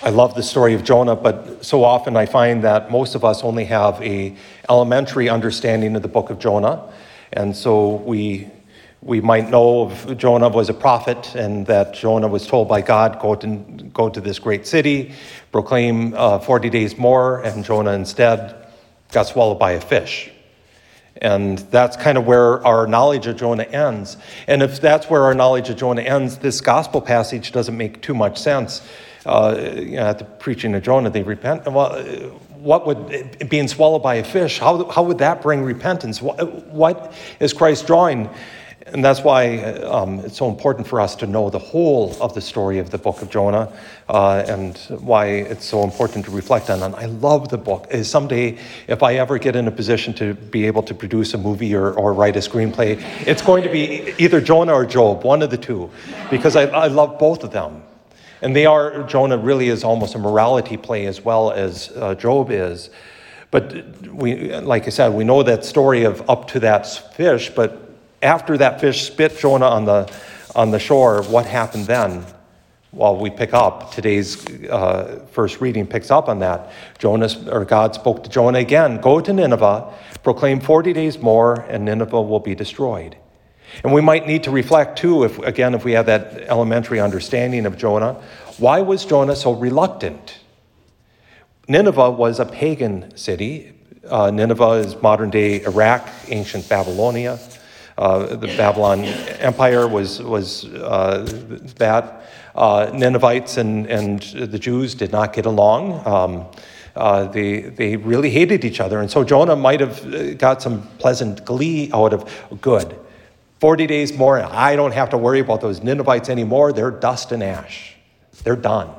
I love the story of Jonah, but so often I find that most of us only have a elementary understanding of the book of Jonah. And so we we might know if Jonah was a prophet and that Jonah was told by God, go to, go to this great city, proclaim uh, 40 days more, and Jonah instead got swallowed by a fish. And that's kind of where our knowledge of Jonah ends. And if that's where our knowledge of Jonah ends, this gospel passage doesn't make too much sense. Uh, you know, at the preaching of Jonah, they repent. Well, what would being swallowed by a fish? How, how would that bring repentance? What, what is Christ drawing? And that's why um, it's so important for us to know the whole of the story of the book of Jonah uh, and why it's so important to reflect on. And I love the book. Someday, if I ever get in a position to be able to produce a movie or, or write a screenplay, it's going to be either Jonah or Job, one of the two, because I, I love both of them. And they are, Jonah really is almost a morality play as well as uh, Job is. But we, like I said, we know that story of up to that fish, but after that fish spit Jonah on the, on the shore, what happened then? Well, we pick up today's uh, first reading picks up on that. Jonah or God spoke to Jonah again: "Go to Nineveh, proclaim forty days more, and Nineveh will be destroyed." And we might need to reflect too, if again, if we have that elementary understanding of Jonah, why was Jonah so reluctant? Nineveh was a pagan city. Uh, Nineveh is modern day Iraq, ancient Babylonia. Uh, the Babylon Empire was, was uh, that. Uh, Ninevites and, and the Jews did not get along. Um, uh, they, they really hated each other. And so Jonah might have uh, got some pleasant glee out of good. 40 days more, I don't have to worry about those Ninevites anymore. They're dust and ash. They're done.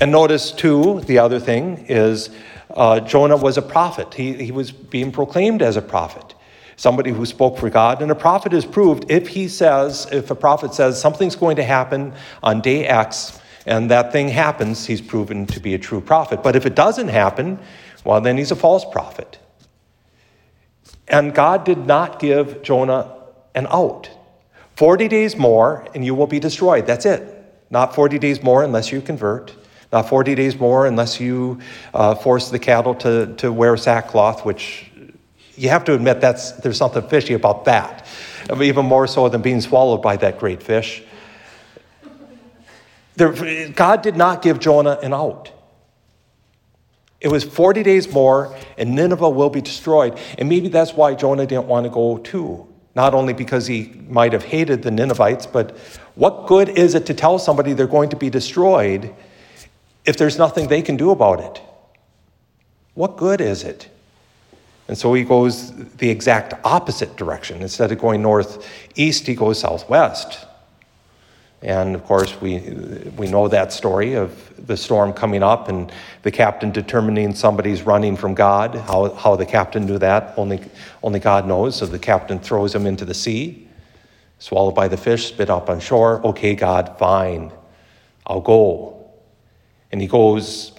And notice, too, the other thing is uh, Jonah was a prophet. He, he was being proclaimed as a prophet somebody who spoke for God. And a prophet is proved if he says, if a prophet says something's going to happen on day X and that thing happens, he's proven to be a true prophet. But if it doesn't happen, well, then he's a false prophet. And God did not give Jonah an out. 40 days more and you will be destroyed. That's it. Not 40 days more unless you convert. Not 40 days more unless you uh, force the cattle to, to wear sackcloth, which you have to admit that's, there's something fishy about that, even more so than being swallowed by that great fish. There, God did not give Jonah an out. It was 40 days more, and Nineveh will be destroyed. And maybe that's why Jonah didn't want to go too. Not only because he might have hated the Ninevites, but what good is it to tell somebody they're going to be destroyed if there's nothing they can do about it? What good is it? And so he goes the exact opposite direction. Instead of going northeast, he goes southwest. And of course, we, we know that story of the storm coming up and the captain determining somebody's running from God. How, how the captain knew that, only, only God knows. So the captain throws him into the sea, swallowed by the fish, spit up on shore. Okay, God, fine, I'll go. And he goes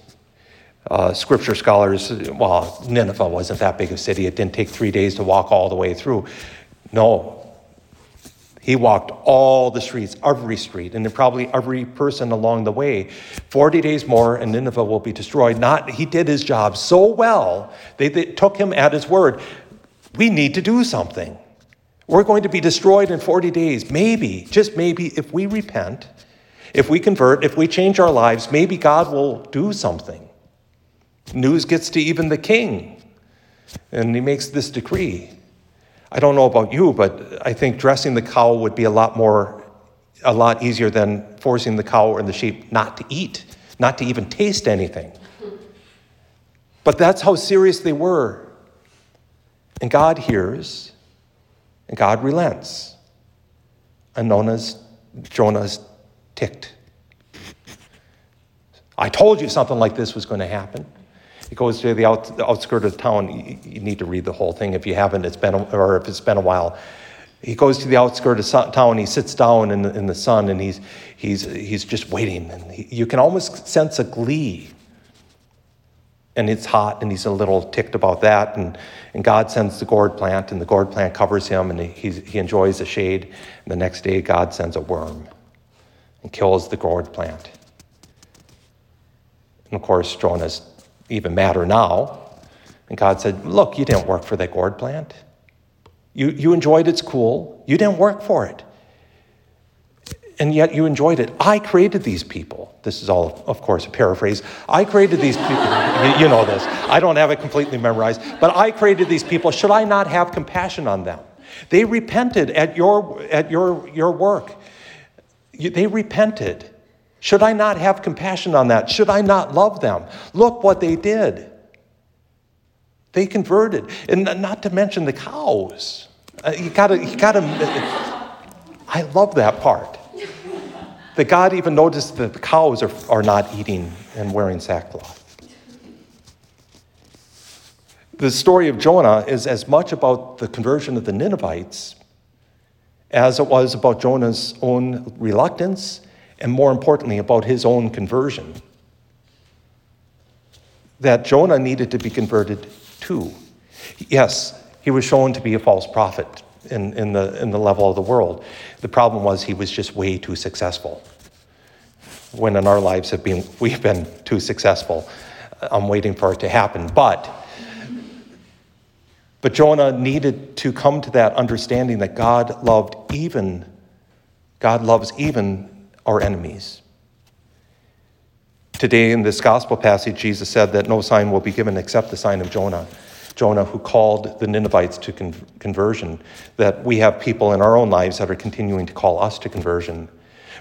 uh, scripture scholars, well, Nineveh wasn't that big a city. It didn't take three days to walk all the way through. No. He walked all the streets, every street, and probably every person along the way. 40 days more, and Nineveh will be destroyed. Not, he did his job so well, they, they took him at his word. We need to do something. We're going to be destroyed in 40 days. Maybe, just maybe, if we repent, if we convert, if we change our lives, maybe God will do something. News gets to even the king, and he makes this decree. I don't know about you, but I think dressing the cow would be a lot more, a lot easier than forcing the cow and the sheep not to eat, not to even taste anything. But that's how serious they were. And God hears, and God relents. And Jonah's, Jonah's ticked. I told you something like this was going to happen. He goes to the, out, the outskirt of town. You, you, need to read the whole thing if you haven't. It's been, or if it's been a while. He goes to the outskirt of town. He sits down in the, in the sun, and he's he's he's just waiting. And he, you can almost sense a glee. And it's hot, and he's a little ticked about that. And, and God sends the gourd plant, and the gourd plant covers him, and he, he enjoys the shade. And the next day, God sends a worm and kills the gourd plant. And of course, Jonah's even matter now. And God said, Look, you didn't work for that gourd plant. You, you enjoyed its cool. You didn't work for it. And yet you enjoyed it. I created these people. This is all, of course, a paraphrase. I created these people. you know this. I don't have it completely memorized. But I created these people. Should I not have compassion on them? They repented at your, at your, your work. They repented. Should I not have compassion on that? Should I not love them? Look what they did. They converted. And not to mention the cows. Uh, you gotta, you gotta, I love that part. That God even noticed that the cows are, are not eating and wearing sackcloth. The story of Jonah is as much about the conversion of the Ninevites as it was about Jonah's own reluctance and, more importantly, about his own conversion. That Jonah needed to be converted too. Yes, he was shown to be a false prophet in, in, the, in the level of the world. The problem was he was just way too successful. When in our lives have been, we've been too successful. I'm waiting for it to happen. But but Jonah needed to come to that understanding that God loved even, God loves even our enemies. Today in this gospel passage, Jesus said that no sign will be given except the sign of Jonah. Jonah, who called the Ninevites to con- conversion, that we have people in our own lives that are continuing to call us to conversion.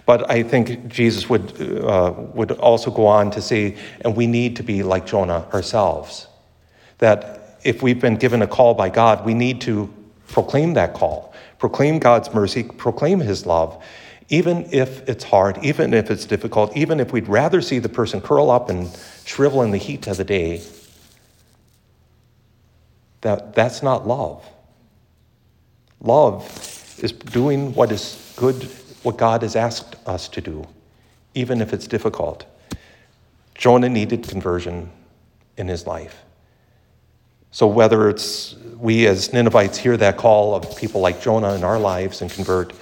But I think Jesus would, uh, would also go on to say, and we need to be like Jonah ourselves. That if we've been given a call by God, we need to proclaim that call, proclaim God's mercy, proclaim His love, even if it's hard, even if it's difficult, even if we'd rather see the person curl up and shrivel in the heat of the day. That, that's not love. Love is doing what is good, what God has asked us to do, even if it's difficult. Jonah needed conversion in his life. So, whether it's we as Ninevites hear that call of people like Jonah in our lives and convert,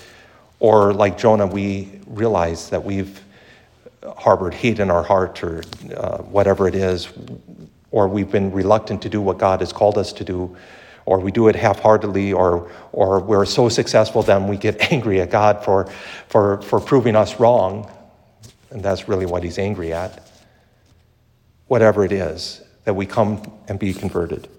or like Jonah, we realize that we've harbored hate in our heart or uh, whatever it is, or we've been reluctant to do what God has called us to do, or we do it half heartedly, or, or we're so successful then we get angry at God for, for, for proving us wrong, and that's really what He's angry at. Whatever it is, that we come and be converted.